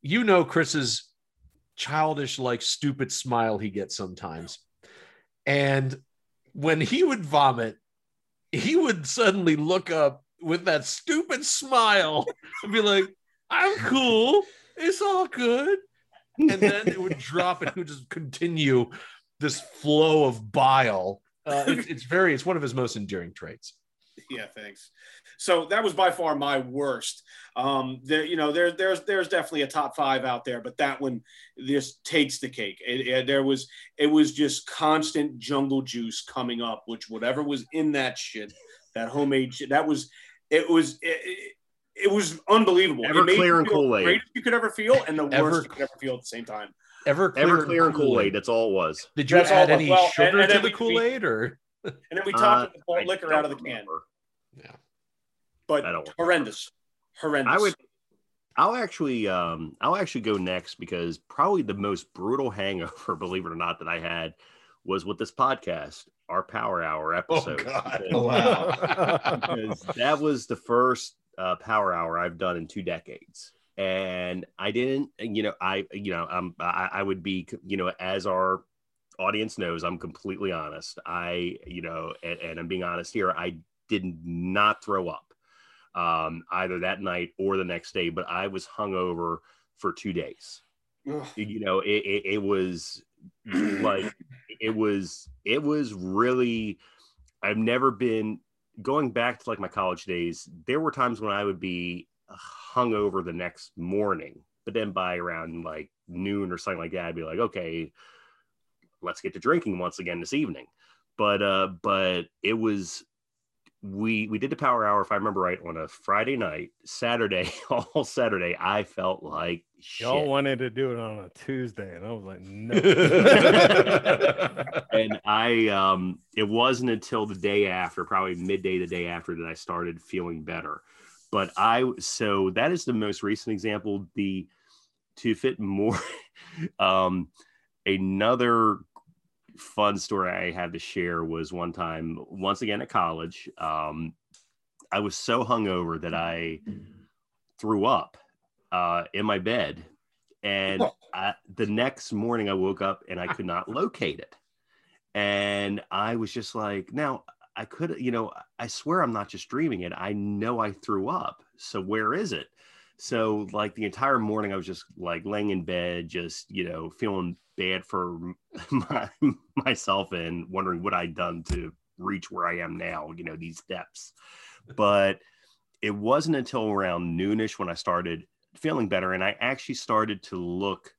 you know Chris's childish, like stupid smile he gets sometimes. And when he would vomit, he would suddenly look up with that stupid smile and be like, I'm cool. It's all good. And then it would drop and he would just continue this flow of bile Uh, it's, it's very, it's one of his most endearing traits. Yeah, thanks. So that was by far my worst. Um, there, you know, there, there's, there's definitely a top five out there, but that one just takes the cake. It, it- there was, it was just constant jungle juice coming up, which whatever was in that shit, that homemade shit, that was, it was, it, it, it was unbelievable. It made Everclear you and Kool-Aid. greatest you could ever feel, and the Ever- worst you could ever feel at the same time. Ever ever clear and Kool-Aid. That's all it was. Did you That's add any. Well, sugar and- and to the Kool Aid or? And then we Uh, talked the I liquor out of the don't can, remember. But horrendous, horrendous. I would. I'll actually, um, I'll actually go next because probably the most brutal hangover, believe it or not, that I had was with this podcast, our Power Hour episode. God. Oh, wow. because that was the first uh, Power Hour I've done in two decades, and I didn't, you know, I, you know, um, I, I would be, you know, as our audience knows, I'm completely honest. I, you know, and, and I'm being honest here. I did not throw up um, either that night or the next day, but I was hungover for two days. Ugh. You know, it, it, it was like it was it was really. I've never been going back to like my college days. There were times when I would be hungover the next morning, but then by around like noon or something like that, I'd be like, okay, let's get to drinking once again this evening. But uh, but it was we we did the power hour if I remember right on a Friday night. Saturday, all Saturday, I felt like shit. Y'all wanted to do it on a Tuesday, and I was like, no. and I um it wasn't until the day after, probably midday the day after that I started feeling better. But I so that is the most recent example. The to fit more um another fun story I had to share was one time once again at college. Um I was so hungover that I threw up uh in my bed and I, the next morning I woke up and I could not locate it. And I was just like, now I could, you know, I swear I'm not just dreaming it. I know I threw up. So where is it? So like the entire morning I was just like laying in bed, just, you know, feeling bad for my, myself and wondering what I'd done to reach where I am now, you know, these steps. But it wasn't until around noonish when I started feeling better and I actually started to look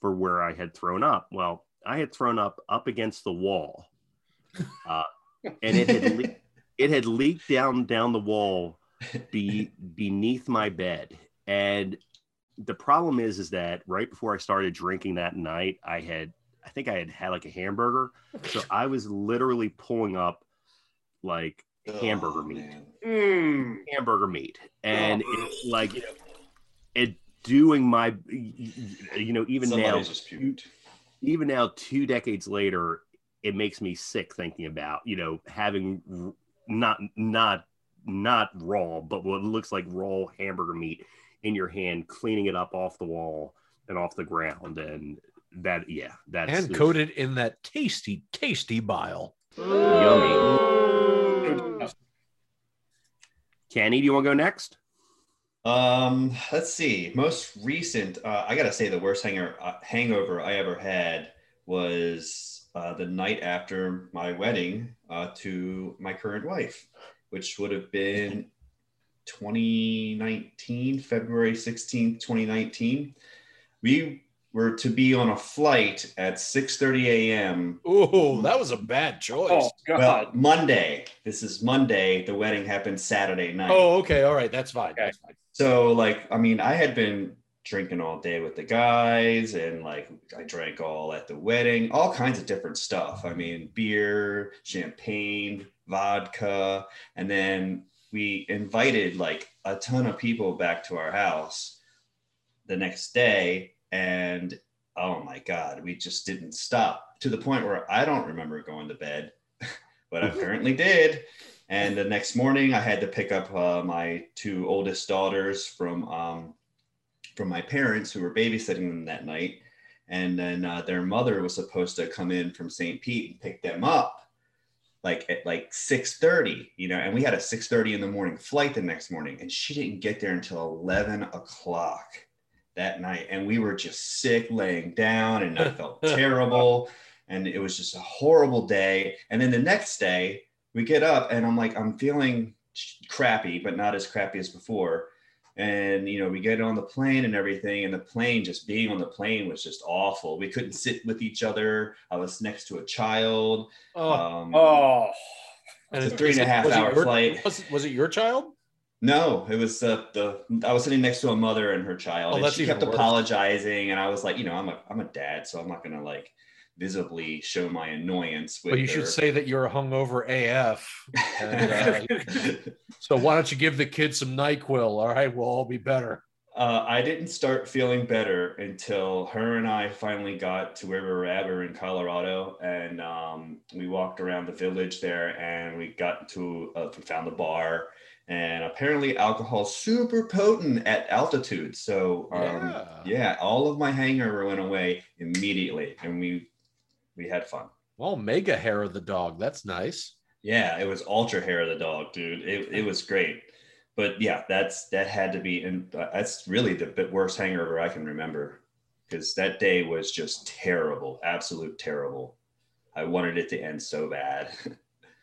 for where I had thrown up. Well, I had thrown up up against the wall, uh, and it had le- it had leaked down down the wall be beneath my bed. And the problem is, is that right before I started drinking that night, I had I think I had had like a hamburger, so I was literally pulling up like hamburger meat. Mm. hamburger meat. And it, like it doing my you know even now Somebody's just even now two decades later it makes me sick thinking about you know having not not not raw but what looks like raw hamburger meat in your hand cleaning it up off the wall and off the ground and that yeah that's and coated in that tasty, tasty bile. yummy Kenny, do you want to go next Um, let's see. Most recent, uh, I gotta say, the worst hanger, uh, hangover I ever had was uh, the night after my wedding uh, to my current wife, which would have been 2019, February 16th, 2019. We were to be on a flight at 6:30 a.m. Oh, that was a bad choice. Oh God. Well, Monday. This is Monday. The wedding happened Saturday night. Oh, okay. All right. That's fine. That's fine. So like, I mean, I had been drinking all day with the guys and like I drank all at the wedding, all kinds of different stuff. I mean, beer, champagne, vodka, and then we invited like a ton of people back to our house the next day and oh my god, we just didn't stop to the point where I don't remember going to bed, but I apparently did. And the next morning, I had to pick up uh, my two oldest daughters from um, from my parents who were babysitting them that night. And then uh, their mother was supposed to come in from St. Pete and pick them up, like at like six thirty, you know. And we had a six thirty in the morning flight the next morning, and she didn't get there until eleven o'clock that night. And we were just sick, laying down, and I felt terrible. and it was just a horrible day. And then the next day, we get up, and I'm like, I'm feeling crappy, but not as crappy as before. And you know, we get on the plane and everything, and the plane just being on the plane was just awful. We couldn't sit with each other. I was next to a child. Oh, Um, Oh, it's a three and a half was it hour your- flight. Was, it- was it your child? No, it was uh, the I was sitting next to a mother and her child, Oh, and she kept worse. apologizing, and I was like, you know, I'm a I'm a dad, so I'm not gonna like visibly show my annoyance. With Well, you should say that you're hungover AF. And, uh, so why don't you give the kids some Nyquil? All right, we'll all be better. Uh, I didn't start feeling better until her and I finally got to where we were at. We were in Colorado, and um, we walked around the village there, and we got to uh, we found the bar, and apparently alcohol's super potent at altitude. So um, Yeah. yeah, all of my hangover went away immediately, and we we had fun. Well, mega hair of the dog. That's nice. Yeah, it was ultra hair of the dog, dude. It, it was great. But yeah, that's that had to be, and that's really the bit worst hangover I can remember because that day was just terrible, absolute terrible. I wanted it to end so bad.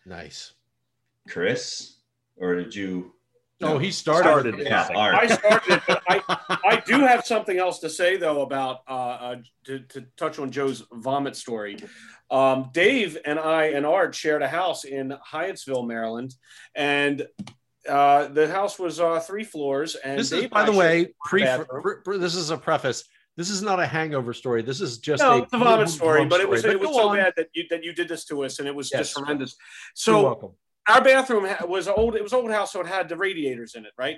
Nice. Chris, or did you? Oh, he started. Started it. it. Yeah, all I started it, but I, I do have something else to say though about uh, uh, to, to touch on Joe's vomit story. Um, Dave and I and Art shared a house in Hyattsville, Maryland, and uh, the house was uh, three floors. And This Dave is, by the way, pre, pre- pre- This is a preface. This is not a hangover story. This is just no, a it's a vomit story, vomit but it was story. it was so on. bad that you that you did this to us, and it was Yes. just horrendous. You're So welcome. Our bathroom was old. It was old house, so it had the radiators in it, right?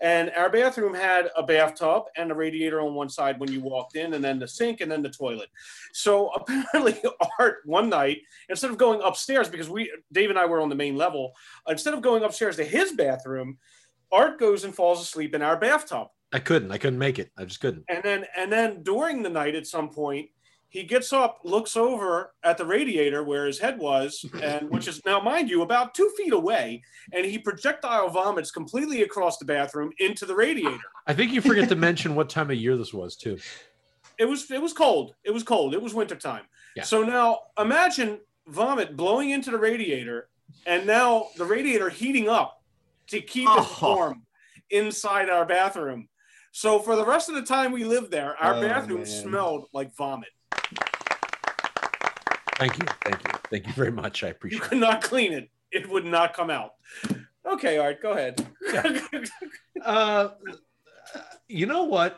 And our bathroom had a bathtub and a radiator on one side when you walked in, and then the sink, and then the toilet. So apparently, Art one night, instead of going upstairs because we Dave and I were on the main level, instead of going upstairs to his bathroom, Art goes and falls asleep in our bathtub. I couldn't. I couldn't make it. I just couldn't. And then and then during the night at some point, he gets up, looks over at the radiator where his head was, and which is now, mind you, about two feet away, and he projectile vomits completely across the bathroom into the radiator. I think you forget to mention what time of year this was too. It was it was cold. It was cold. It was wintertime. Yeah. So now imagine vomit blowing into the radiator, and now the radiator heating up to keep it Oh. warm inside our bathroom. So for the rest of the time we lived there, our Oh, bathroom man. smelled like vomit. Thank you. Thank you. Thank you very much. I You appreciate it. could not clean it. It would not come out. Okay, Art, go ahead. Uh, you know what?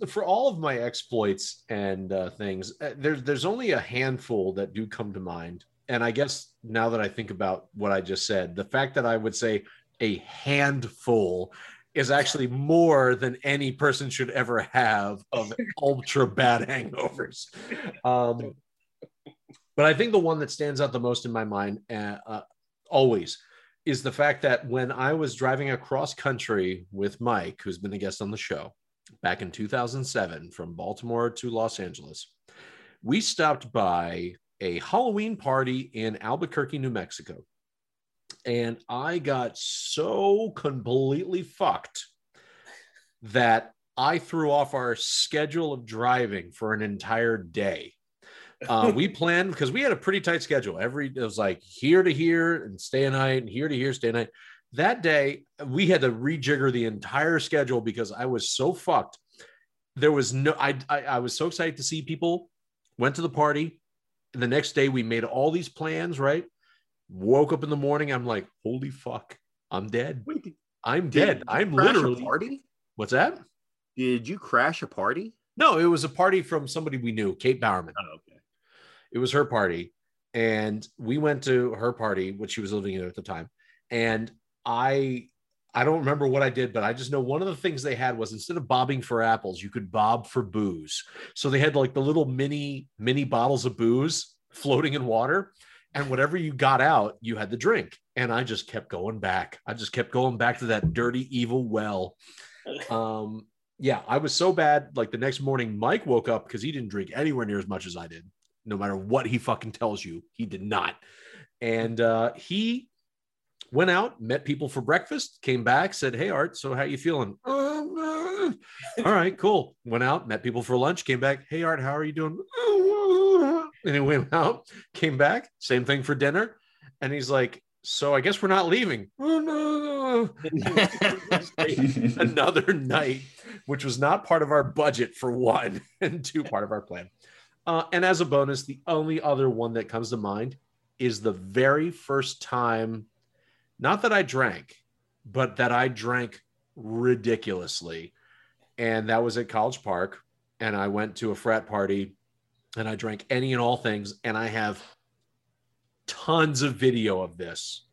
For all of my exploits and uh, things, uh, there's there's only a handful that do come to mind. And I guess now that I think about what I just said, the fact that I would say a handful is actually more than any person should ever have of ultra bad hangovers. Um, but I think the one that stands out the most in my mind, uh, uh, always, is the fact that when I was driving across country with Mike, who's been a guest on the show back in 2007 from Baltimore to Los Angeles, we stopped by a Halloween party in Albuquerque, New Mexico. And I got so completely fucked that I threw off our schedule of driving for an entire day. Uh, we planned because we had a pretty tight schedule. Every it was like here to here and stay a night, and here to here, stay a night. That day, we had to rejigger the entire schedule because I was so fucked. There was no, I, I, I was so excited to see people. Went to the party. The next day, we made all these plans. Right, woke up in the morning. I'm like, holy fuck, I'm dead. Wait, I'm dead. I'm literally. party. What's that? Did you crash a party? No, it was a party from somebody we knew, Kate Bowerman. Oh, okay. It was her party. And we went to her party, which she was living in at the time. And I I don't remember what I did, but I just know one of the things they had was instead of bobbing for apples, you could bob for booze. So they had like the little mini, mini bottles of booze floating in water. And whatever you got out, you had to drink. And I just kept going back. I just kept going back to that dirty, evil well. Um, yeah, I was so bad. Like the next morning, Mike woke up because he didn't drink anywhere near as much as I did. No matter what he fucking tells you, he did not. And uh, he went out, met people for breakfast, came back, said, "Hey, Art, so how you feeling?" "Um, uh." All right, cool. Went out, met people for lunch, came back. Hey, Art, how are you doing? And he went out, came back, same thing for dinner. And he's like, So I guess we're not leaving. Another night, which was not part of our budget for one, and two, part of our plan. Uh, and as a bonus, the only other one that comes to mind is the very first time, not that I drank, but that I drank ridiculously. And that was at College Park. And I went to a frat party and I drank any and all things. And I have tons of video of this.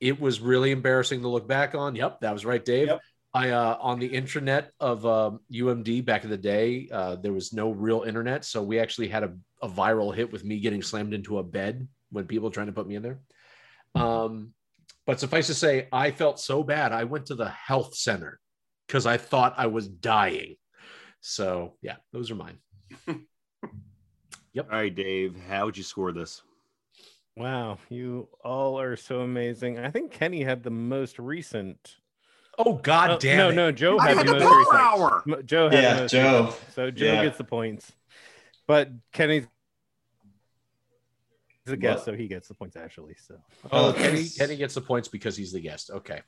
It was really embarrassing to look back on. Yep, that was right, Dave. I uh, on the intranet of um, UMD back in the day, uh, there was no real internet, so we actually had a, a viral hit with me getting slammed into a bed when people were trying to put me in there. Um, but suffice to say, I felt so bad. I went to the health center because I thought I was dying. So yeah, those are mine. Yep. All right, Dave, how would you score this? Wow, you all are so amazing. I think Kenny had the most recent. Oh God Oh, damn no, it. no, Joe I had had the the most power recent. hour. Joe had Yeah, the most Joe. recent. So Joe Yeah. gets the points, but Kenny's the guest, What? so he gets the points actually. So Oh, Oh, Kenny. Kenny gets the points because he's the guest. Okay.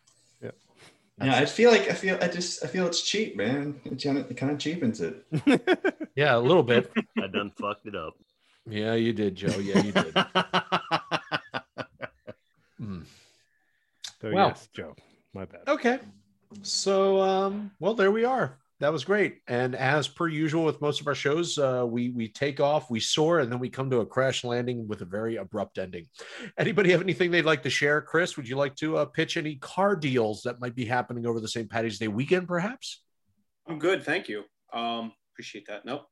Yeah, I feel like I feel I just I feel it's cheap, man. It kind of, it kind of cheapens it. Yeah, a little bit. I done fucked it up. Yeah, you did, Joe. Yeah, you did. Mm. So Well. yes, Joe. My bad. Okay. So, um, well, there we are. That was great. And as per usual with most of our shows, uh, we we take off, we soar, and then we come to a crash landing with a very abrupt ending. Anybody have anything they'd like to share? Chris, would you like to uh, pitch any car deals that might be happening over the St. Patty's Day weekend, perhaps? I'm good, thank you. Um, appreciate that. Nope.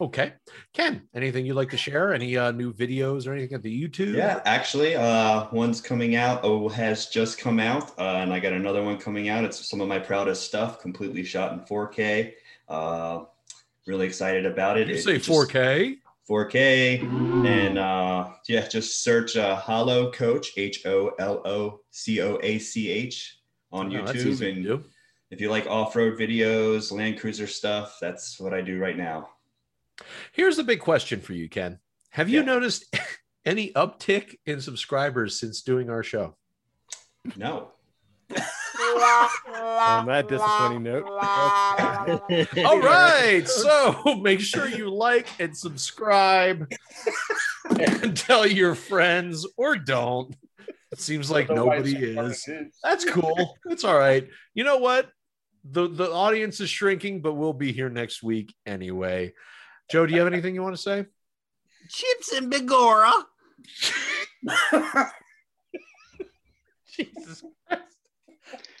Okay. Ken, anything you'd like to share? Any uh, new videos or anything at the YouTube? Yeah, actually, uh, one's coming out. Oh, has just come out, uh, and I got another one coming out. It's some of my proudest stuff, completely shot in 4K. Uh, really excited about it. You It say just- 4K. 4K, and uh, yeah, just search uh, Holocoach H O L O C O A C H on Oh, YouTube, and if you like off-road videos, Land Cruiser stuff, that's what I do right now. Here's the big question for you, Ken. Have you Yeah. noticed any uptick in subscribers since doing our show? No. On that disappointing note. All right. So make sure you like and subscribe and tell your friends or don't. It seems like nobody is. That's cool. It's all right. You know what? The the audience is shrinking, but we'll be here next week anyway. Joe, do you have anything you want to say? Chips and Begorra. Jesus Christ.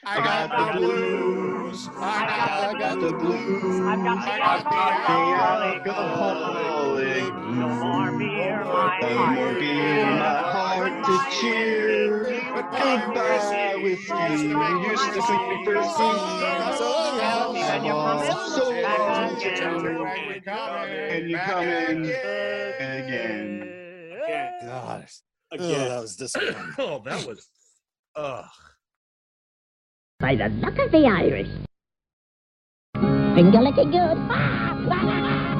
I got the blues. I got the blues. I've got the alcoholic. No more beer, my heart. to cheer. Goodbye with you. Used to sing me first And you're coming So back long. again. And you coming again. God. Again. Oh, that was disappointing. Oh, that was ugh. By the luck of the Irish. Finger looking good. Ah.